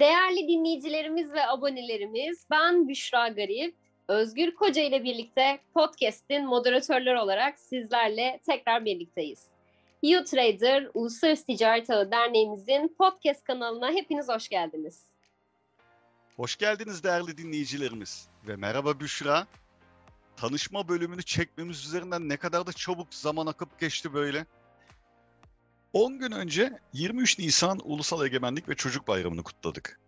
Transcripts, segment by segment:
Değerli dinleyicilerimiz ve abonelerimiz, ben Büşra Garip. Özgür Koca ile birlikte podcast'in moderatörleri olarak sizlerle tekrar birlikteyiz. YouTrader Uluslararası Ticaret Ağı Derneğimizin podcast kanalına hepiniz hoş geldiniz. Hoş geldiniz değerli dinleyicilerimiz ve merhaba Büşra. Tanışma bölümünü çekmemiz üzerinden ne kadar da çabuk zaman akıp geçti böyle. 10 gün önce 23 Nisan Ulusal Egemenlik ve Çocuk Bayramı'nı kutladık.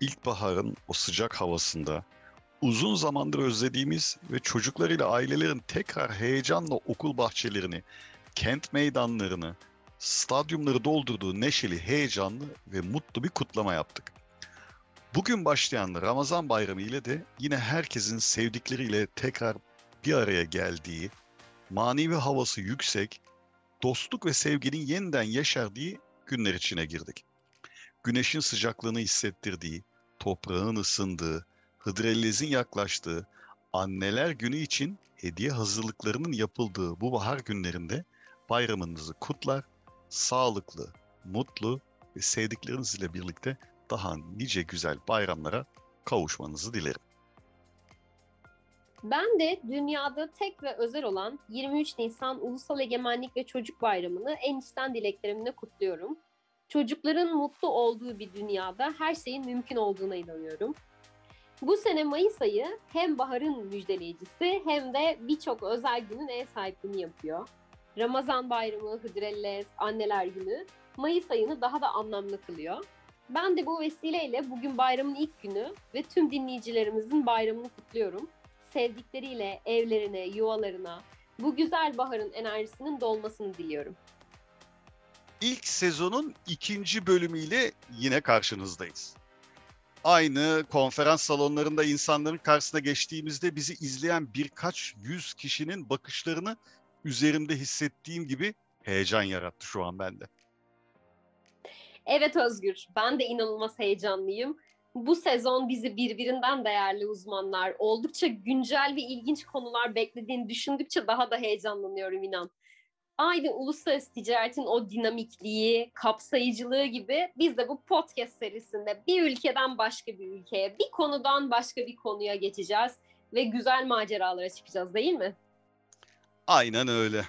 İlkbaharın o sıcak havasında uzun zamandır özlediğimiz ve çocuklarıyla ailelerin tekrar heyecanla okul bahçelerini, kent meydanlarını, stadyumları doldurduğu neşeli, heyecanlı ve mutlu bir kutlama yaptık. Bugün başlayan Ramazan Bayramı ile de yine herkesin sevdikleriyle tekrar bir araya geldiği, manevi havası yüksek, dostluk ve sevginin yeniden yeşerdiği günler içine girdik. Güneşin sıcaklığını hissettirdiği, toprağın ısındığı, Hıdrellez'in yaklaştığı, anneler günü için hediye hazırlıklarının yapıldığı bu bahar günlerinde bayramınızı kutlar, sağlıklı, mutlu ve sevdiklerinizle birlikte daha nice güzel bayramlara kavuşmanızı dilerim. Ben de dünyada tek ve özel olan 23 Nisan Ulusal Egemenlik ve Çocuk Bayramı'nı en içten dileklerimle kutluyorum. Çocukların mutlu olduğu bir dünyada her şeyin mümkün olduğuna inanıyorum. Bu sene Mayıs ayı hem baharın müjdeleyicisi hem de birçok özel günün ev sahipliğini yapıyor. Ramazan bayramı, Hıdrellez, Anneler Günü Mayıs ayını daha da anlamlı kılıyor. Ben de bu vesileyle bugün bayramın ilk günü ve tüm dinleyicilerimizin bayramını kutluyorum. Sevdikleriyle evlerine, yuvalarına bu güzel baharın enerjisinin dolmasını diliyorum. İlk sezonun ikinci bölümüyle yine karşınızdayız. Aynı konferans salonlarında insanların karşısına geçtiğimizde bizi izleyen birkaç yüz kişinin bakışlarını üzerimde hissettiğim gibi heyecan yarattı şu an bende. Evet Özgür, ben de inanılmaz heyecanlıyım. Bu sezon bizi birbirinden değerli uzmanlar, oldukça güncel ve ilginç konular beklediğini düşündükçe daha da heyecanlanıyorum inan. Aynı uluslararası ticaretin o dinamikliği, kapsayıcılığı gibi biz de bu podcast serisinde bir ülkeden başka bir ülkeye, bir konudan başka bir konuya geçeceğiz ve güzel maceralara çıkacağız değil mi? Aynen öyle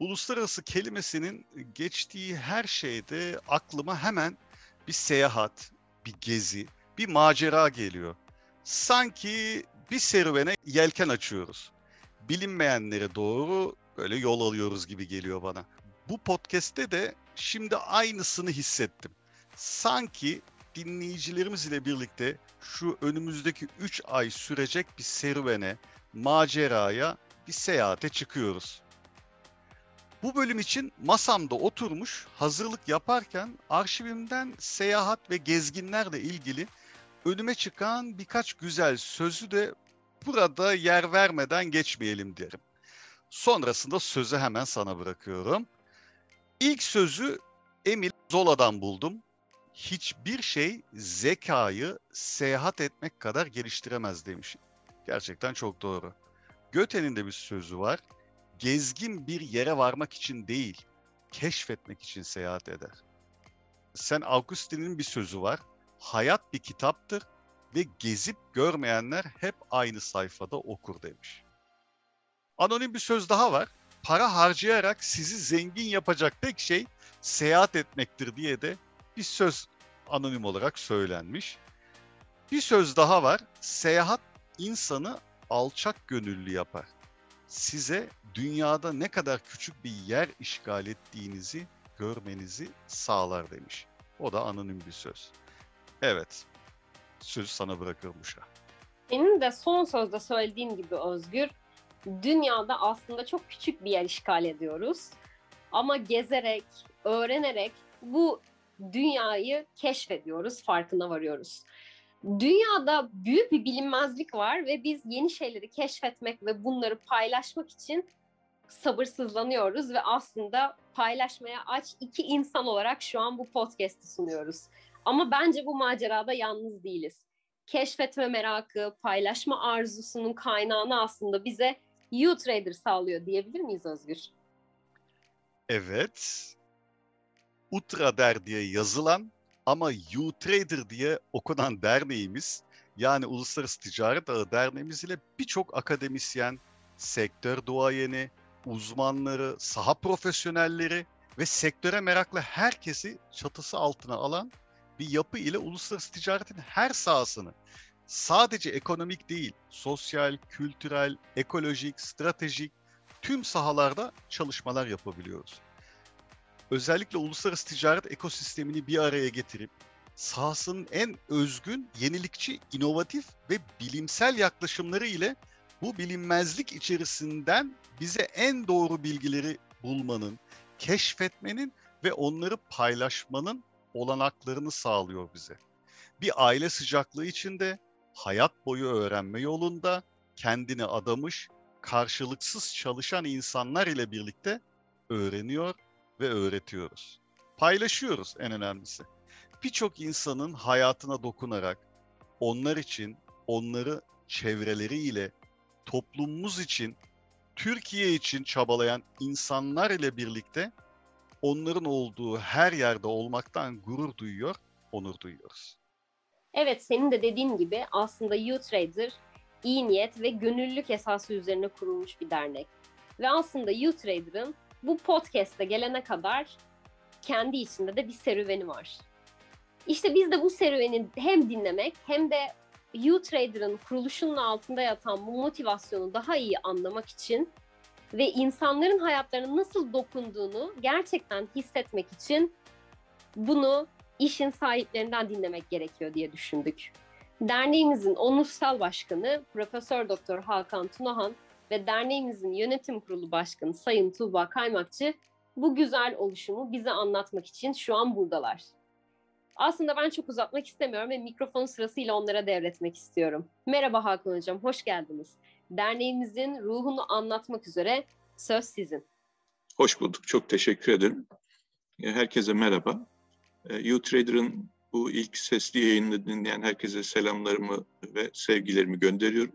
uluslararası kelimesinin geçtiği her şeyde aklıma hemen bir seyahat, bir gezi, bir macera geliyor. Sanki bir serüvene yelken açıyoruz. Bilinmeyenlere doğru böyle yol alıyoruz gibi geliyor bana. Bu podcast'te de şimdi aynısını hissettim. Sanki dinleyicilerimiz ile birlikte şu önümüzdeki 3 ay sürecek bir serüvene, maceraya, bir seyahate çıkıyoruz. Bu bölüm için masamda oturmuş hazırlık yaparken arşivimden seyahat ve gezginlerle ilgili önüme çıkan birkaç güzel sözü de burada yer vermeden geçmeyelim derim. Sonrasında sözü hemen sana bırakıyorum. İlk sözü Emil Zola'dan buldum. Hiçbir şey zekayı seyahat etmek kadar geliştiremez demiş. Gerçekten çok doğru. Göte'nin de bir sözü var gezgin bir yere varmak için değil, keşfetmek için seyahat eder. Sen Augustin'in bir sözü var. Hayat bir kitaptır ve gezip görmeyenler hep aynı sayfada okur demiş. Anonim bir söz daha var. Para harcayarak sizi zengin yapacak tek şey seyahat etmektir diye de bir söz anonim olarak söylenmiş. Bir söz daha var. Seyahat insanı alçak gönüllü yapar size dünyada ne kadar küçük bir yer işgal ettiğinizi görmenizi sağlar demiş. O da anonim bir söz. Evet, sözü sana bırakıyorum Uşa. Senin de son sözde söylediğin gibi Özgür, dünyada aslında çok küçük bir yer işgal ediyoruz. Ama gezerek, öğrenerek bu dünyayı keşfediyoruz, farkına varıyoruz. Dünyada büyük bir bilinmezlik var ve biz yeni şeyleri keşfetmek ve bunları paylaşmak için sabırsızlanıyoruz ve aslında paylaşmaya aç iki insan olarak şu an bu podcast'i sunuyoruz. Ama bence bu macerada yalnız değiliz. Keşfetme merakı, paylaşma arzusunun kaynağını aslında bize U-Trader sağlıyor diyebilir miyiz Özgür? Evet. Utrader diye yazılan Ama U-Trader diye okunan derneğimiz yani Uluslararası Ticaret Ağı Derneğimiz ile birçok akademisyen, sektör duayeni, uzmanları, saha profesyonelleri ve sektöre meraklı herkesi çatısı altına alan bir yapı ile uluslararası ticaretin her sahasını sadece ekonomik değil, sosyal, kültürel, ekolojik, stratejik tüm sahalarda çalışmalar yapabiliyoruz. Özellikle uluslararası ticaret ekosistemini bir araya getirip sahasının en özgün, yenilikçi, inovatif ve bilimsel yaklaşımları ile bu bilinmezlik içerisinden bize en doğru bilgileri bulmanın, keşfetmenin ve onları paylaşmanın olanaklarını sağlıyor bize. Bir aile sıcaklığı içinde hayat boyu öğrenme yolunda kendini adamış, karşılıksız çalışan insanlar ile birlikte öğreniyor ve öğretiyoruz. Paylaşıyoruz en önemlisi. Birçok insanın hayatına dokunarak onlar için, onları çevreleriyle, toplumumuz için, Türkiye için çabalayan insanlar ile birlikte onların olduğu her yerde olmaktan gurur duyuyor, onur duyuyoruz. Evet senin de dediğin gibi aslında U-Trader iyi niyet ve gönüllülük esası üzerine kurulmuş bir dernek. Ve aslında U-Trader'ın bu podcast'e gelene kadar kendi içinde de bir serüveni var. İşte biz de bu serüveni hem dinlemek hem de U-Trader'ın kuruluşunun altında yatan bu motivasyonu daha iyi anlamak için ve insanların hayatlarına nasıl dokunduğunu gerçekten hissetmek için bunu işin sahiplerinden dinlemek gerekiyor diye düşündük. Derneğimizin onursal başkanı Profesör Doktor Hakan Tunahan ve derneğimizin yönetim kurulu başkanı Sayın Tuğba Kaymakçı bu güzel oluşumu bize anlatmak için şu an buradalar. Aslında ben çok uzatmak istemiyorum ve mikrofon sırasıyla onlara devretmek istiyorum. Merhaba Hakan Hocam, hoş geldiniz. Derneğimizin ruhunu anlatmak üzere söz sizin. Hoş bulduk, çok teşekkür ederim. Herkese merhaba. U-Trader'ın bu ilk sesli yayını dinleyen herkese selamlarımı ve sevgilerimi gönderiyorum.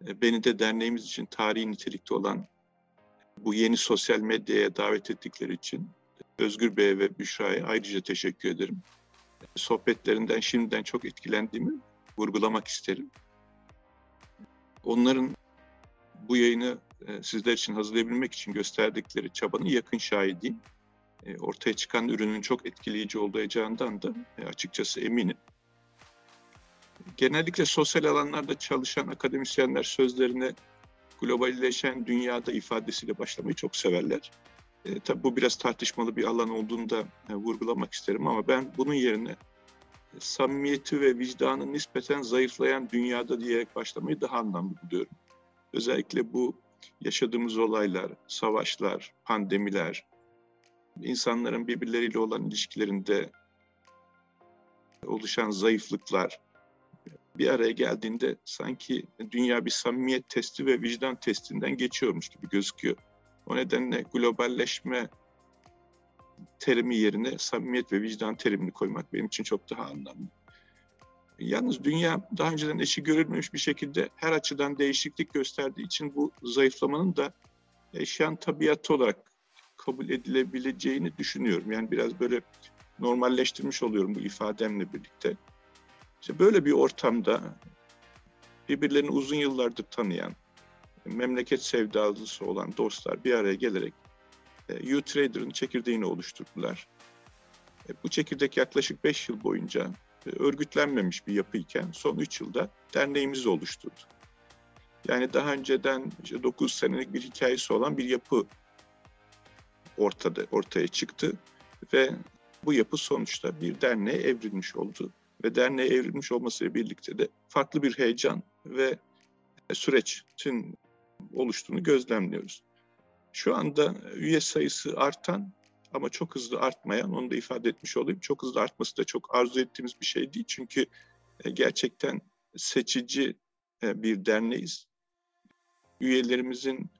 Beni de derneğimiz için tarihi nitelikte olan bu yeni sosyal medyaya davet ettikleri için Özgür Bey ve Büşra'ya ayrıca teşekkür ederim. Sohbetlerinden şimdiden çok etkilendiğimi vurgulamak isterim. Onların bu yayını e, sizler için hazırlayabilmek için gösterdikleri çabanın yakın şahidiyim. E, ortaya çıkan ürünün çok etkileyici olacağından da e, açıkçası eminim. Genellikle sosyal alanlarda çalışan akademisyenler sözlerine globalleşen dünyada ifadesiyle başlamayı çok severler. E, tabii bu biraz tartışmalı bir alan olduğunu da e, vurgulamak isterim ama ben bunun yerine samimiyeti ve vicdanı nispeten zayıflayan dünyada diyerek başlamayı daha anlamlı buluyorum. Özellikle bu yaşadığımız olaylar, savaşlar, pandemiler, insanların birbirleriyle olan ilişkilerinde oluşan zayıflıklar bir araya geldiğinde sanki dünya bir samimiyet testi ve vicdan testinden geçiyormuş gibi gözüküyor. O nedenle globalleşme terimi yerine samimiyet ve vicdan terimini koymak benim için çok daha anlamlı. Yalnız dünya daha önceden eşi görülmemiş bir şekilde her açıdan değişiklik gösterdiği için bu zayıflamanın da eşyan tabiatı olarak kabul edilebileceğini düşünüyorum. Yani biraz böyle normalleştirmiş oluyorum bu ifademle birlikte. İşte böyle bir ortamda birbirlerini uzun yıllardır tanıyan, memleket sevdalısı olan dostlar bir araya gelerek U-Trader'ın çekirdeğini oluşturdular. E, bu çekirdek yaklaşık 5 yıl boyunca e, örgütlenmemiş bir yapıyken son 3 yılda derneğimizi oluşturdu. Yani daha önceden işte 9 senelik bir hikayesi olan bir yapı ortada ortaya çıktı ve bu yapı sonuçta bir derneğe evrilmiş oldu ve derneğe evrilmiş olmasıyla birlikte de farklı bir heyecan ve süreçin oluştuğunu gözlemliyoruz. Şu anda üye sayısı artan ama çok hızlı artmayan, onu da ifade etmiş olayım. Çok hızlı artması da çok arzu ettiğimiz bir şey değil. Çünkü e, gerçekten seçici e, bir derneğiz. Üyelerimizin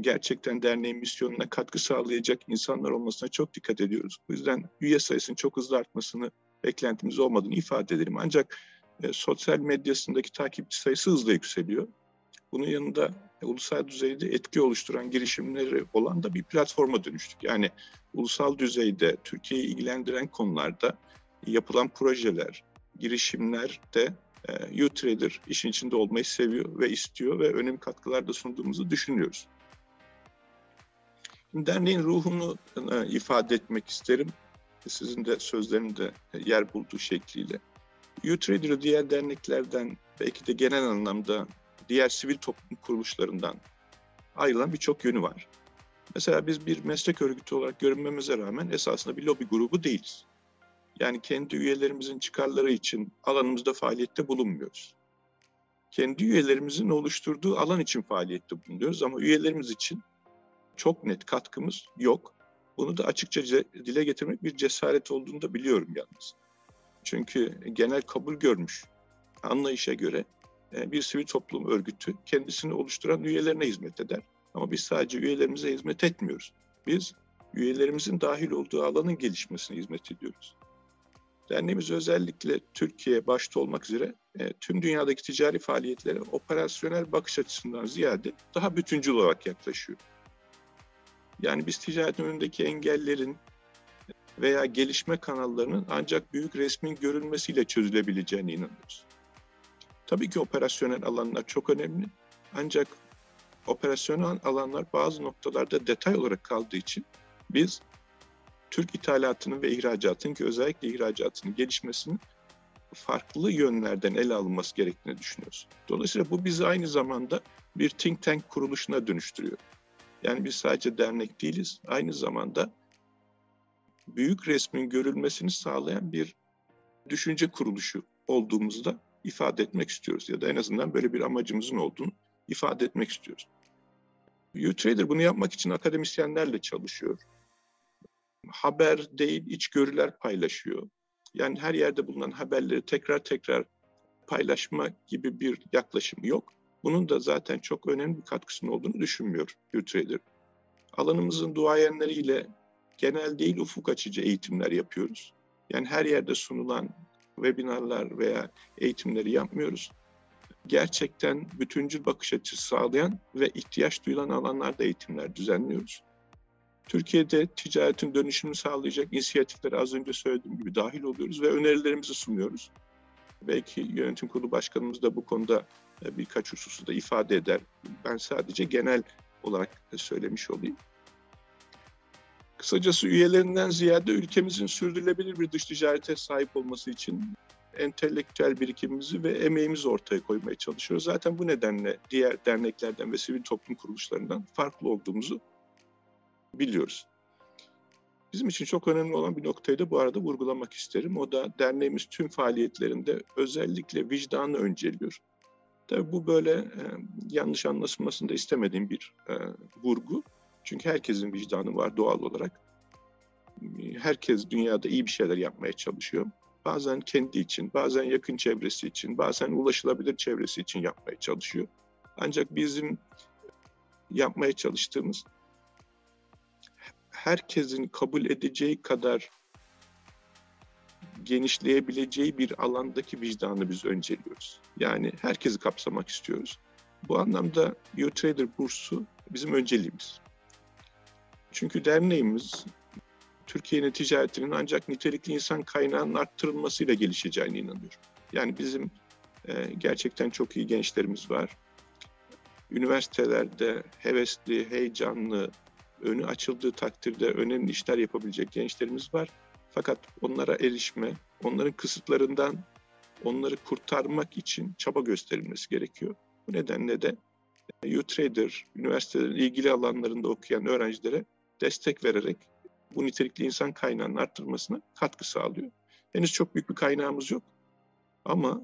gerçekten derneğin misyonuna katkı sağlayacak insanlar olmasına çok dikkat ediyoruz. Bu yüzden üye sayısının çok hızlı artmasını beklentimiz olmadığını ifade edelim. Ancak e, sosyal medyasındaki takipçi sayısı hızla yükseliyor. Bunun yanında ulusal düzeyde etki oluşturan girişimleri olan da bir platforma dönüştük. Yani ulusal düzeyde Türkiye'yi ilgilendiren konularda yapılan projeler, girişimler de e, U-Trader işin içinde olmayı seviyor ve istiyor ve önemli katkılar da sunduğumuzu düşünüyoruz. Derneğin ruhunu e, ifade etmek isterim. Sizin de sözlerinde yer bulduğu şekliyle. U-Trader'ı diğer derneklerden belki de genel anlamda diğer sivil toplum kuruluşlarından ayrılan birçok yönü var. Mesela biz bir meslek örgütü olarak görünmemize rağmen esasında bir lobi grubu değiliz. Yani kendi üyelerimizin çıkarları için alanımızda faaliyette bulunmuyoruz. Kendi üyelerimizin oluşturduğu alan için faaliyette bulunuyoruz ama üyelerimiz için çok net katkımız yok. Bunu da açıkça dile getirmek bir cesaret olduğunu da biliyorum yalnız. Çünkü genel kabul görmüş anlayışa göre bir sivil toplum örgütü kendisini oluşturan üyelerine hizmet eder. Ama biz sadece üyelerimize hizmet etmiyoruz. Biz üyelerimizin dahil olduğu alanın gelişmesine hizmet ediyoruz. Derneğimiz özellikle Türkiye başta olmak üzere e, tüm dünyadaki ticari faaliyetlere operasyonel bakış açısından ziyade daha bütüncül olarak yaklaşıyor. Yani biz ticaretin önündeki engellerin veya gelişme kanallarının ancak büyük resmin görülmesiyle çözülebileceğine inanıyoruz. Tabii ki operasyonel alanlar çok önemli. Ancak operasyonel alanlar bazı noktalarda detay olarak kaldığı için biz Türk ithalatının ve ihracatının ki özellikle ihracatının gelişmesinin farklı yönlerden ele alınması gerektiğini düşünüyoruz. Dolayısıyla bu bizi aynı zamanda bir think tank kuruluşuna dönüştürüyor. Yani biz sadece dernek değiliz, aynı zamanda büyük resmin görülmesini sağlayan bir düşünce kuruluşu olduğumuzda ifade etmek istiyoruz. Ya da en azından böyle bir amacımızın olduğunu ifade etmek istiyoruz. U-Trader bunu yapmak için akademisyenlerle çalışıyor. Haber değil, içgörüler paylaşıyor. Yani her yerde bulunan haberleri tekrar tekrar paylaşma gibi bir yaklaşım yok. Bunun da zaten çok önemli bir katkısının olduğunu düşünmüyor U-Trader. Alanımızın duayenleriyle genel değil ufuk açıcı eğitimler yapıyoruz. Yani her yerde sunulan webinarlar veya eğitimleri yapmıyoruz. Gerçekten bütüncül bakış açısı sağlayan ve ihtiyaç duyulan alanlarda eğitimler düzenliyoruz. Türkiye'de ticaretin dönüşümünü sağlayacak inisiyatiflere az önce söylediğim gibi dahil oluyoruz ve önerilerimizi sunuyoruz. Belki yönetim kurulu başkanımız da bu konuda e, birkaç hususu da ifade eder. Ben sadece genel olarak söylemiş olayım. Kısacası üyelerinden ziyade ülkemizin sürdürülebilir bir dış ticarete sahip olması için entelektüel birikimimizi ve emeğimizi ortaya koymaya çalışıyoruz. Zaten bu nedenle diğer derneklerden ve sivil toplum kuruluşlarından farklı olduğumuzu biliyoruz. Bizim için çok önemli olan bir noktayı da bu arada vurgulamak isterim. O da derneğimiz tüm faaliyetlerinde özellikle vicdanı önceliyor. Tabii bu böyle e, yanlış anlaşılmasını da istemediğim bir e, vurgu. Çünkü herkesin vicdanı var doğal olarak. Herkes dünyada iyi bir şeyler yapmaya çalışıyor. Bazen kendi için, bazen yakın çevresi için, bazen ulaşılabilir çevresi için yapmaya çalışıyor. Ancak bizim yapmaya çalıştığımız herkesin kabul edeceği kadar genişleyebileceği bir alandaki vicdanı biz önceliyoruz. Yani herkesi kapsamak istiyoruz. Bu anlamda U-Trader bursu bizim önceliğimiz. Çünkü derneğimiz Türkiye'nin ticaretinin ancak nitelikli insan kaynağının arttırılmasıyla gelişeceğine inanıyor. Yani bizim e, gerçekten çok iyi gençlerimiz var. Üniversitelerde hevesli, heyecanlı, önü açıldığı takdirde önemli işler yapabilecek gençlerimiz var. Fakat onlara erişme, onların kısıtlarından onları kurtarmak için çaba gösterilmesi gerekiyor. Bu nedenle de U-Trader, üniversitelerin ilgili alanlarında okuyan öğrencilere destek vererek bu nitelikli insan kaynağının arttırmasına katkı sağlıyor. Henüz çok büyük bir kaynağımız yok ama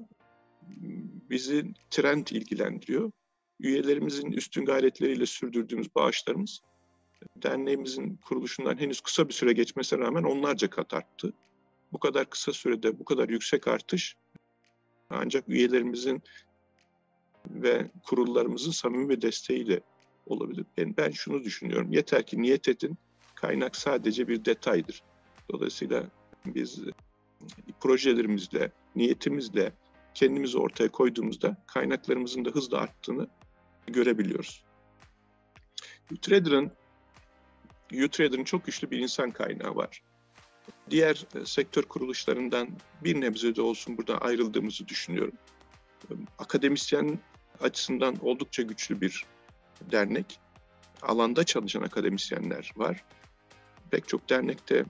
bizi trend ilgilendiriyor. Üyelerimizin üstün gayretleriyle sürdürdüğümüz bağışlarımız derneğimizin kuruluşundan henüz kısa bir süre geçmesine rağmen onlarca kat arttı. Bu kadar kısa sürede bu kadar yüksek artış ancak üyelerimizin ve kurullarımızın samimi desteğiyle olabilir. Ben, ben şunu düşünüyorum. Yeter ki niyet edin. Kaynak sadece bir detaydır. Dolayısıyla biz e, projelerimizle, niyetimizle kendimizi ortaya koyduğumuzda kaynaklarımızın da hızla arttığını görebiliyoruz. Utrader'ın Utrader'ın çok güçlü bir insan kaynağı var. Diğer e, sektör kuruluşlarından bir nebze de olsun burada ayrıldığımızı düşünüyorum. Akademisyen açısından oldukça güçlü bir dernek. Alanda çalışan akademisyenler var. Pek çok dernekte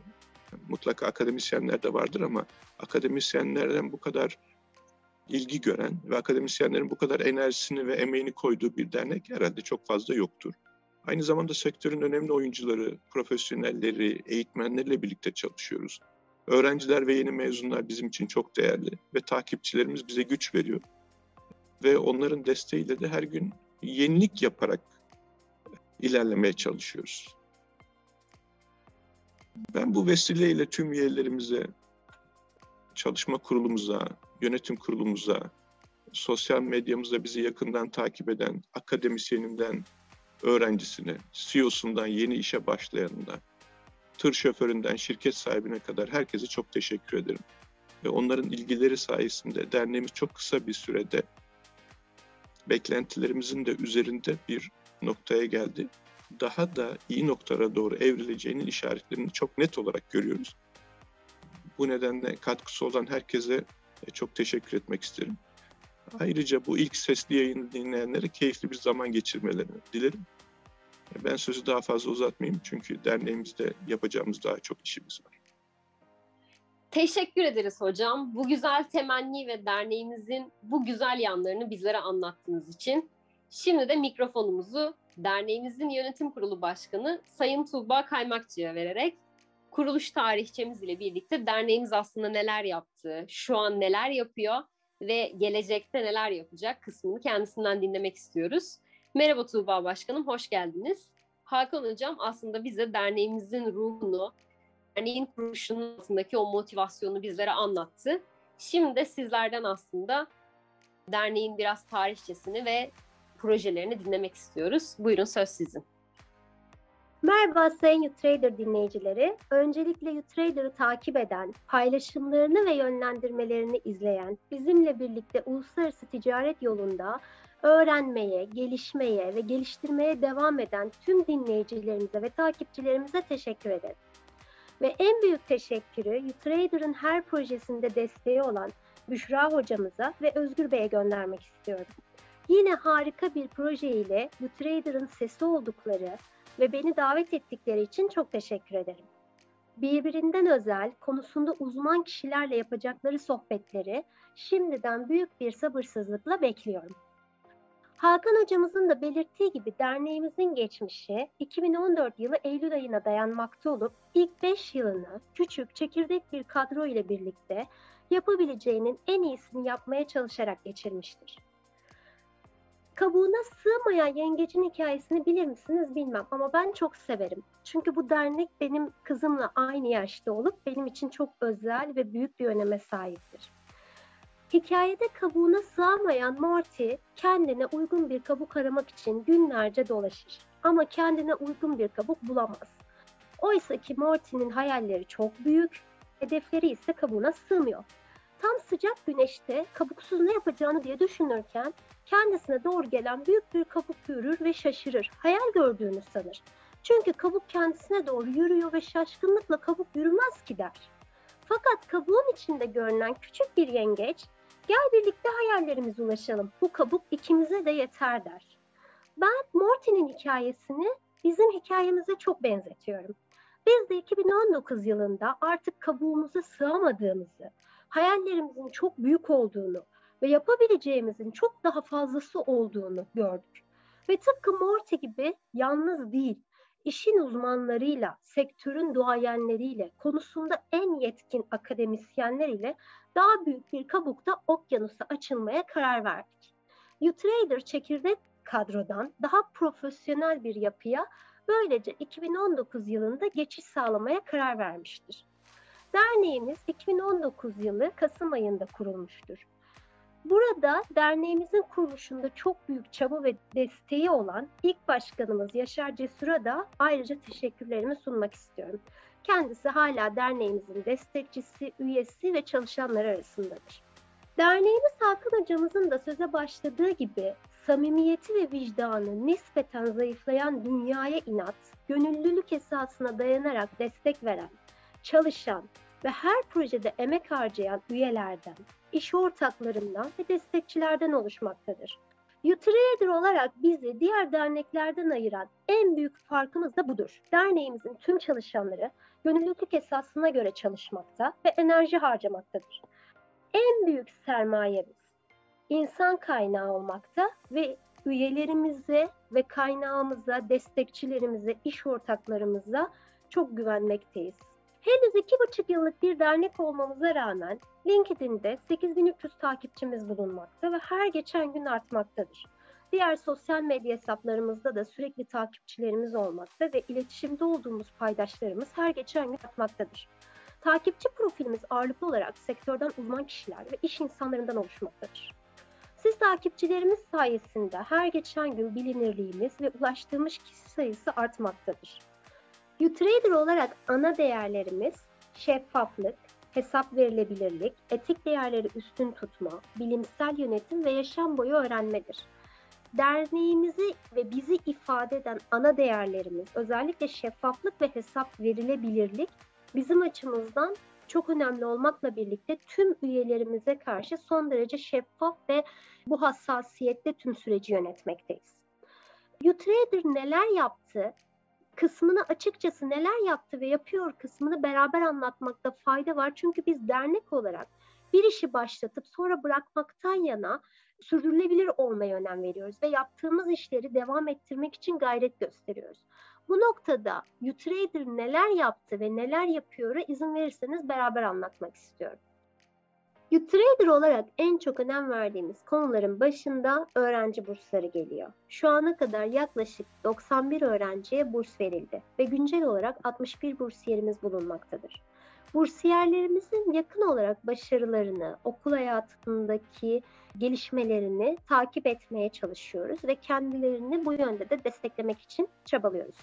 mutlaka akademisyenler de vardır ama akademisyenlerden bu kadar ilgi gören ve akademisyenlerin bu kadar enerjisini ve emeğini koyduğu bir dernek herhalde çok fazla yoktur. Aynı zamanda sektörün önemli oyuncuları, profesyonelleri, eğitmenlerle birlikte çalışıyoruz. Öğrenciler ve yeni mezunlar bizim için çok değerli ve takipçilerimiz bize güç veriyor. Ve onların desteğiyle de her gün yenilik yaparak ilerlemeye çalışıyoruz. Ben bu vesileyle tüm üyelerimize, çalışma kurulumuza, yönetim kurulumuza, sosyal medyamızda bizi yakından takip eden akademisyeninden öğrencisine, CEO'sundan yeni işe başlayanına, tır şoföründen şirket sahibine kadar herkese çok teşekkür ederim. Ve onların ilgileri sayesinde derneğimiz çok kısa bir sürede beklentilerimizin de üzerinde bir noktaya geldi. Daha da iyi noktalara doğru evrileceğinin işaretlerini çok net olarak görüyoruz. Bu nedenle katkısı olan herkese e, çok teşekkür etmek isterim. Ayrıca bu ilk sesli yayını dinleyenlere keyifli bir zaman geçirmelerini dilerim. E, ben sözü daha fazla uzatmayayım çünkü derneğimizde yapacağımız daha çok işimiz var. Teşekkür ederiz hocam. Bu güzel temenni ve derneğimizin bu güzel yanlarını bizlere anlattığınız için. Şimdi de mikrofonumuzu derneğimizin yönetim kurulu başkanı Sayın Tuğba Kaymakçı'ya vererek kuruluş tarihçemiz ile birlikte derneğimiz aslında neler yaptı, şu an neler yapıyor ve gelecekte neler yapacak kısmını kendisinden dinlemek istiyoruz. Merhaba Tuğba Başkanım, hoş geldiniz. Hakan Hocam aslında bize derneğimizin ruhunu, derneğin kuruluşunun altındaki o motivasyonu bizlere anlattı. Şimdi de sizlerden aslında derneğin biraz tarihçesini ve projelerini dinlemek istiyoruz. Buyurun söz sizin. Merhaba Sayın YouTrader dinleyicileri. Öncelikle YouTrader'ı takip eden, paylaşımlarını ve yönlendirmelerini izleyen, bizimle birlikte uluslararası ticaret yolunda öğrenmeye, gelişmeye ve geliştirmeye devam eden tüm dinleyicilerimize ve takipçilerimize teşekkür ederim. Ve en büyük teşekkürü YouTrader'ın her projesinde desteği olan Büşra hocamıza ve Özgür Bey'e göndermek istiyorum. Yine harika bir proje ile YouTrader'ın sesi oldukları ve beni davet ettikleri için çok teşekkür ederim. Birbirinden özel, konusunda uzman kişilerle yapacakları sohbetleri şimdiden büyük bir sabırsızlıkla bekliyorum. Hakan hocamızın da belirttiği gibi derneğimizin geçmişi 2014 yılı Eylül ayına dayanmakta olup ilk 5 yılını küçük çekirdek bir kadro ile birlikte yapabileceğinin en iyisini yapmaya çalışarak geçirmiştir. Kabuğuna sığmayan yengecin hikayesini bilir misiniz bilmem ama ben çok severim. Çünkü bu dernek benim kızımla aynı yaşta olup benim için çok özel ve büyük bir öneme sahiptir. Hikayede kabuğuna sığamayan Morty kendine uygun bir kabuk aramak için günlerce dolaşır. Ama kendine uygun bir kabuk bulamaz. Oysa ki Morty'nin hayalleri çok büyük, hedefleri ise kabuğuna sığmıyor. Tam sıcak güneşte kabuksuz ne yapacağını diye düşünürken kendisine doğru gelen büyük bir kabuk görür ve şaşırır. Hayal gördüğünü sanır. Çünkü kabuk kendisine doğru yürüyor ve şaşkınlıkla kabuk yürümez ki der. Fakat kabuğun içinde görünen küçük bir yengeç, gel birlikte hayallerimize ulaşalım, bu kabuk ikimize de yeter der. Ben Morty'nin hikayesini bizim hikayemize çok benzetiyorum. Biz de 2019 yılında artık kabuğumuza sığamadığımızı, hayallerimizin çok büyük olduğunu ve yapabileceğimizin çok daha fazlası olduğunu gördük. Ve tıpkı Morty gibi yalnız değil, işin uzmanlarıyla, sektörün duayenleriyle, konusunda en yetkin akademisyenler daha büyük bir kabukta okyanusa açılmaya karar verdik. Utrader çekirdek kadrodan daha profesyonel bir yapıya böylece 2019 yılında geçiş sağlamaya karar vermiştir. Derneğimiz 2019 yılı Kasım ayında kurulmuştur. Burada derneğimizin kuruluşunda çok büyük çaba ve desteği olan ilk başkanımız Yaşar Cesur'a da ayrıca teşekkürlerimi sunmak istiyorum. Kendisi hala derneğimizin destekçisi, üyesi ve çalışanları arasındadır. Derneğimiz Hakan hocamızın da söze başladığı gibi samimiyeti ve vicdanı nispeten zayıflayan dünyaya inat, gönüllülük esasına dayanarak destek veren, çalışan ve her projede emek harcayan üyelerden, iş ortaklarından ve destekçilerden oluşmaktadır. Utrader olarak bizi diğer derneklerden ayıran en büyük farkımız da budur. Derneğimizin tüm çalışanları gönüllülük esasına göre çalışmakta ve enerji harcamaktadır. En büyük sermayemiz insan kaynağı olmakta ve üyelerimize ve kaynağımıza, destekçilerimize, iş ortaklarımıza çok güvenmekteyiz. Henüz iki buçuk yıllık bir dernek olmamıza rağmen LinkedIn'de 8300 takipçimiz bulunmakta ve her geçen gün artmaktadır. Diğer sosyal medya hesaplarımızda da sürekli takipçilerimiz olmakta ve iletişimde olduğumuz paydaşlarımız her geçen gün artmaktadır. Takipçi profilimiz ağırlıklı olarak sektörden uzman kişiler ve iş insanlarından oluşmaktadır. Siz takipçilerimiz sayesinde her geçen gün bilinirliğimiz ve ulaştığımız kişi sayısı artmaktadır. Utrader olarak ana değerlerimiz şeffaflık, hesap verilebilirlik, etik değerleri üstün tutma, bilimsel yönetim ve yaşam boyu öğrenmedir. Derneğimizi ve bizi ifade eden ana değerlerimiz özellikle şeffaflık ve hesap verilebilirlik bizim açımızdan çok önemli olmakla birlikte tüm üyelerimize karşı son derece şeffaf ve bu hassasiyetle tüm süreci yönetmekteyiz. Utrader neler yaptı? Kısmını açıkçası neler yaptı ve yapıyor kısmını beraber anlatmakta fayda var. Çünkü biz dernek olarak bir işi başlatıp sonra bırakmaktan yana sürdürülebilir olmaya önem veriyoruz ve yaptığımız işleri devam ettirmek için gayret gösteriyoruz. Bu noktada Utrader neler yaptı ve neler yapıyor izin verirseniz beraber anlatmak istiyorum. Utrader olarak en çok önem verdiğimiz konuların başında öğrenci bursları geliyor. Şu ana kadar yaklaşık 91 öğrenciye burs verildi ve güncel olarak 61 bursiyerimiz bulunmaktadır. Bursiyerlerimizin yakın olarak başarılarını, okul hayatındaki gelişmelerini takip etmeye çalışıyoruz ve kendilerini bu yönde de desteklemek için çabalıyoruz.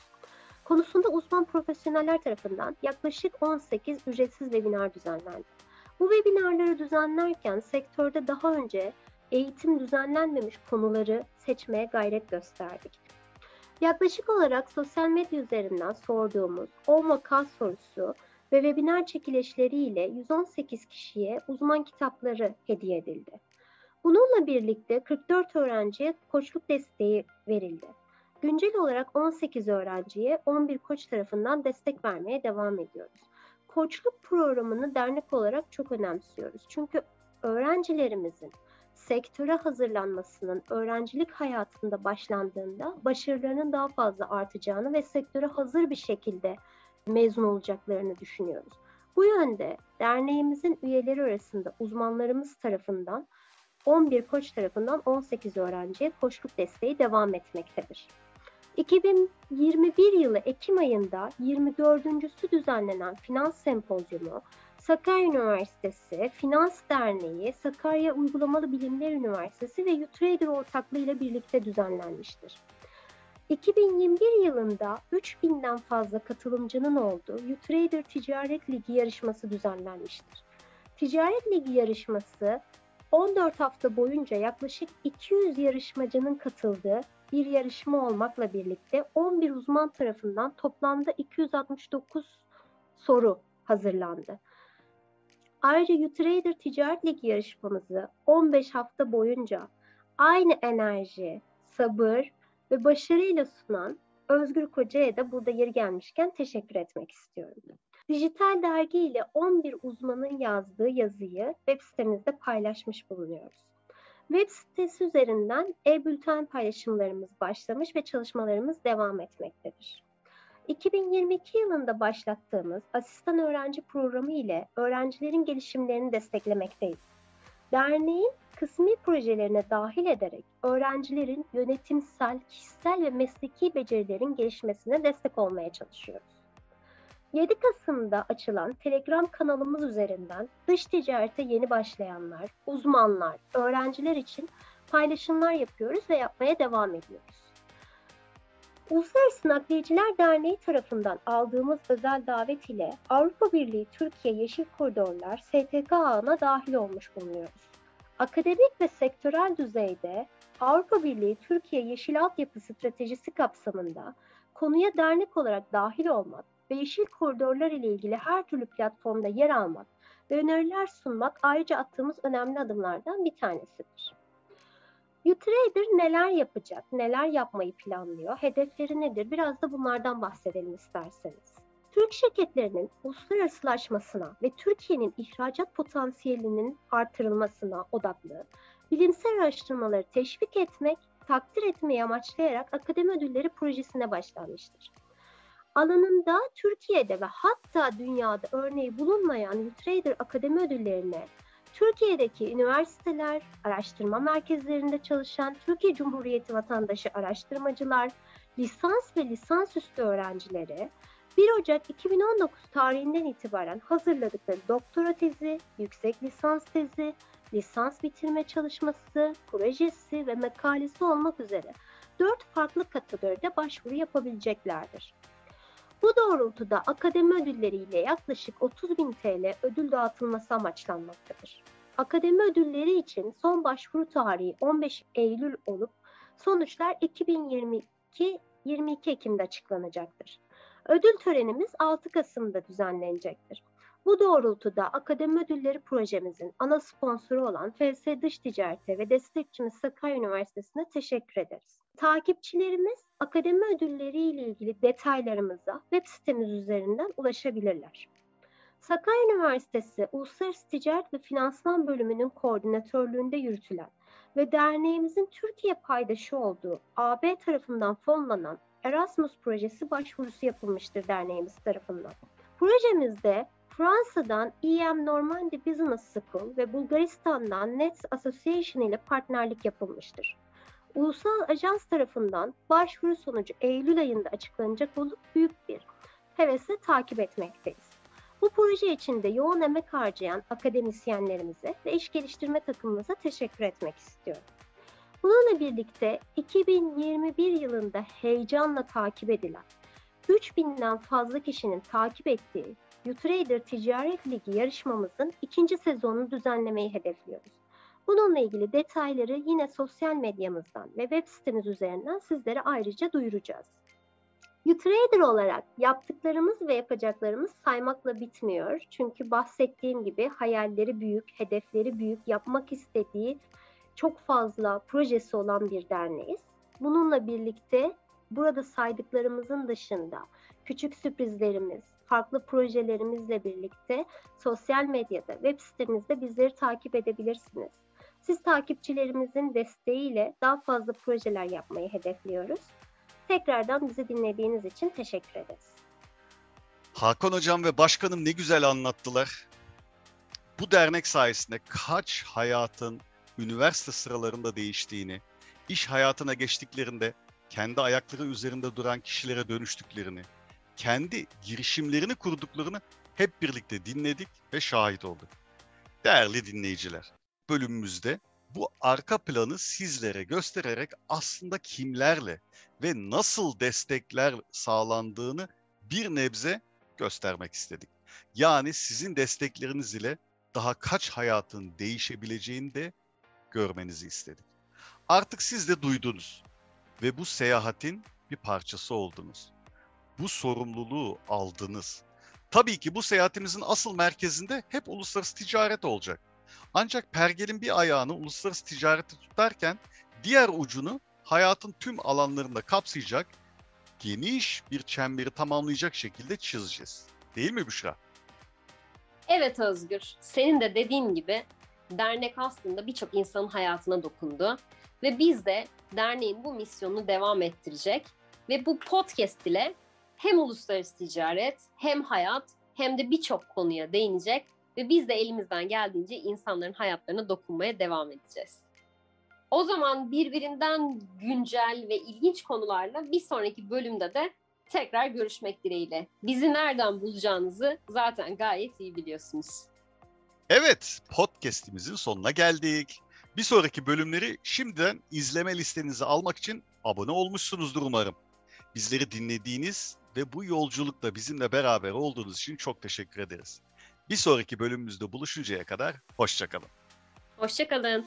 Konusunda uzman profesyoneller tarafından yaklaşık 18 ücretsiz webinar düzenlendi. Bu webinarları düzenlerken sektörde daha önce eğitim düzenlenmemiş konuları seçmeye gayret gösterdik. Yaklaşık olarak sosyal medya üzerinden sorduğumuz 10 vaka sorusu ve webinar çekilişleriyle 118 kişiye uzman kitapları hediye edildi. Bununla birlikte 44 öğrenciye koçluk desteği verildi. Güncel olarak 18 öğrenciye 11 koç tarafından destek vermeye devam ediyoruz. Koçluk programını dernek olarak çok önemsiyoruz. Çünkü öğrencilerimizin sektöre hazırlanmasının öğrencilik hayatında başlandığında başarılarının daha fazla artacağını ve sektöre hazır bir şekilde mezun olacaklarını düşünüyoruz. Bu yönde derneğimizin üyeleri arasında uzmanlarımız tarafından 11 koç tarafından 18 öğrenciye koçluk desteği devam etmektedir. 2021 yılı Ekim ayında 24.sü düzenlenen Finans Sempozyumu, Sakarya Üniversitesi, Finans Derneği, Sakarya Uygulamalı Bilimler Üniversitesi ve Utrader ortaklığıyla birlikte düzenlenmiştir. 2021 yılında 3000'den fazla katılımcının olduğu Utrader Ticaret Ligi yarışması düzenlenmiştir. Ticaret Ligi yarışması 14 hafta boyunca yaklaşık 200 yarışmacının katıldığı bir yarışma olmakla birlikte 11 uzman tarafından toplamda 269 soru hazırlandı. Ayrıca Utrader Ticaret Ligi yarışmamızı 15 hafta boyunca aynı enerji, sabır ve başarıyla sunan Özgür Koca'ya da burada yeri gelmişken teşekkür etmek istiyorum. Dijital dergi ile 11 uzmanın yazdığı yazıyı web sitemizde paylaşmış bulunuyoruz. Web sitesi üzerinden e-bülten paylaşımlarımız başlamış ve çalışmalarımız devam etmektedir. 2022 yılında başlattığımız asistan öğrenci programı ile öğrencilerin gelişimlerini desteklemekteyiz. Derneğin kısmi projelerine dahil ederek öğrencilerin yönetimsel, kişisel ve mesleki becerilerin gelişmesine destek olmaya çalışıyoruz. 7 Kasım'da açılan Telegram kanalımız üzerinden dış ticarete yeni başlayanlar, uzmanlar, öğrenciler için paylaşımlar yapıyoruz ve yapmaya devam ediyoruz. Uluslararası Nakliyeciler Derneği tarafından aldığımız özel davet ile Avrupa Birliği Türkiye Yeşil Koridorlar STK ağına dahil olmuş bulunuyoruz. Akademik ve sektörel düzeyde Avrupa Birliği Türkiye Yeşil Altyapı Stratejisi kapsamında konuya dernek olarak dahil olmak ve yeşil koridorlar ile ilgili her türlü platformda yer almak ve öneriler sunmak ayrıca attığımız önemli adımlardan bir tanesidir. Utrader neler yapacak, neler yapmayı planlıyor, hedefleri nedir? Biraz da bunlardan bahsedelim isterseniz. Türk şirketlerinin uluslararasılaşmasına ve Türkiye'nin ihracat potansiyelinin artırılmasına odaklı bilimsel araştırmaları teşvik etmek, takdir etmeyi amaçlayarak akademi ödülleri projesine başlanmıştır. Alanında Türkiye'de ve hatta dünyada örneği bulunmayan Utrader Akademi ödüllerine Türkiye'deki üniversiteler, araştırma merkezlerinde çalışan Türkiye Cumhuriyeti vatandaşı araştırmacılar, lisans ve lisansüstü öğrencileri 1 Ocak 2019 tarihinden itibaren hazırladıkları doktora tezi, yüksek lisans tezi, lisans bitirme çalışması, projesi ve makalesi olmak üzere 4 farklı kategoride başvuru yapabileceklerdir. Bu doğrultuda akademi ödülleriyle yaklaşık 30 bin TL ödül dağıtılması amaçlanmaktadır. Akademi ödülleri için son başvuru tarihi 15 Eylül olup sonuçlar 2022 22 Ekim'de açıklanacaktır. Ödül törenimiz 6 Kasım'da düzenlenecektir. Bu doğrultuda Akademi Ödülleri projemizin ana sponsoru olan FS Dış Ticaret'e ve destekçimiz Sakarya Üniversitesi'ne teşekkür ederiz. Takipçilerimiz akademi ödülleri ile ilgili detaylarımıza web sitemiz üzerinden ulaşabilirler. Sakarya Üniversitesi Uluslararası Ticaret ve Finansman Bölümünün koordinatörlüğünde yürütülen ve derneğimizin Türkiye paydaşı olduğu AB tarafından fonlanan Erasmus projesi başvurusu yapılmıştır derneğimiz tarafından. Projemizde Fransa'dan EM Normandy Business School ve Bulgaristan'dan Nets Association ile partnerlik yapılmıştır. Ulusal Ajans tarafından başvuru sonucu Eylül ayında açıklanacak olup büyük bir hevesle takip etmekteyiz. Bu proje içinde yoğun emek harcayan akademisyenlerimize ve iş geliştirme takımımıza teşekkür etmek istiyorum. Bununla birlikte 2021 yılında heyecanla takip edilen 3000'den fazla kişinin takip ettiği Utrader Ticaret Ligi yarışmamızın ikinci sezonunu düzenlemeyi hedefliyoruz. Bununla ilgili detayları yine sosyal medyamızdan ve web sitemiz üzerinden sizlere ayrıca duyuracağız. Utrader olarak yaptıklarımız ve yapacaklarımız saymakla bitmiyor. Çünkü bahsettiğim gibi hayalleri büyük, hedefleri büyük, yapmak istediği çok fazla projesi olan bir derneğiz. Bununla birlikte burada saydıklarımızın dışında küçük sürprizlerimiz, farklı projelerimizle birlikte sosyal medyada, web sitemizde bizleri takip edebilirsiniz. Siz takipçilerimizin desteğiyle daha fazla projeler yapmayı hedefliyoruz. Tekrardan bizi dinlediğiniz için teşekkür ederiz. Hakan Hocam ve Başkanım ne güzel anlattılar. Bu dernek sayesinde kaç hayatın üniversite sıralarında değiştiğini, iş hayatına geçtiklerinde kendi ayakları üzerinde duran kişilere dönüştüklerini, kendi girişimlerini kurduklarını hep birlikte dinledik ve şahit olduk. Değerli dinleyiciler, bölümümüzde bu arka planı sizlere göstererek aslında kimlerle ve nasıl destekler sağlandığını bir nebze göstermek istedik. Yani sizin destekleriniz ile daha kaç hayatın değişebileceğini de görmenizi istedik. Artık siz de duydunuz ve bu seyahatin bir parçası oldunuz. Bu sorumluluğu aldınız. Tabii ki bu seyahatimizin asıl merkezinde hep uluslararası ticaret olacak. Ancak pergelin bir ayağını uluslararası ticareti tutarken diğer ucunu hayatın tüm alanlarında kapsayacak geniş bir çemberi tamamlayacak şekilde çizeceğiz. Değil mi Büşra? Evet Özgür. Senin de dediğin gibi dernek aslında birçok insanın hayatına dokundu. Ve biz de derneğin bu misyonunu devam ettirecek ve bu podcast ile hem uluslararası ticaret hem hayat hem de birçok konuya değinecek ve biz de elimizden geldiğince insanların hayatlarına dokunmaya devam edeceğiz. O zaman birbirinden güncel ve ilginç konularla bir sonraki bölümde de tekrar görüşmek dileğiyle. Bizi nereden bulacağınızı zaten gayet iyi biliyorsunuz. Evet, podcast'imizin sonuna geldik. Bir sonraki bölümleri şimdiden izleme listenize almak için abone olmuşsunuzdur umarım. Bizleri dinlediğiniz ve bu yolculukta bizimle beraber olduğunuz için çok teşekkür ederiz. Bir sonraki bölümümüzde buluşuncaya kadar hoşçakalın. Hoşçakalın.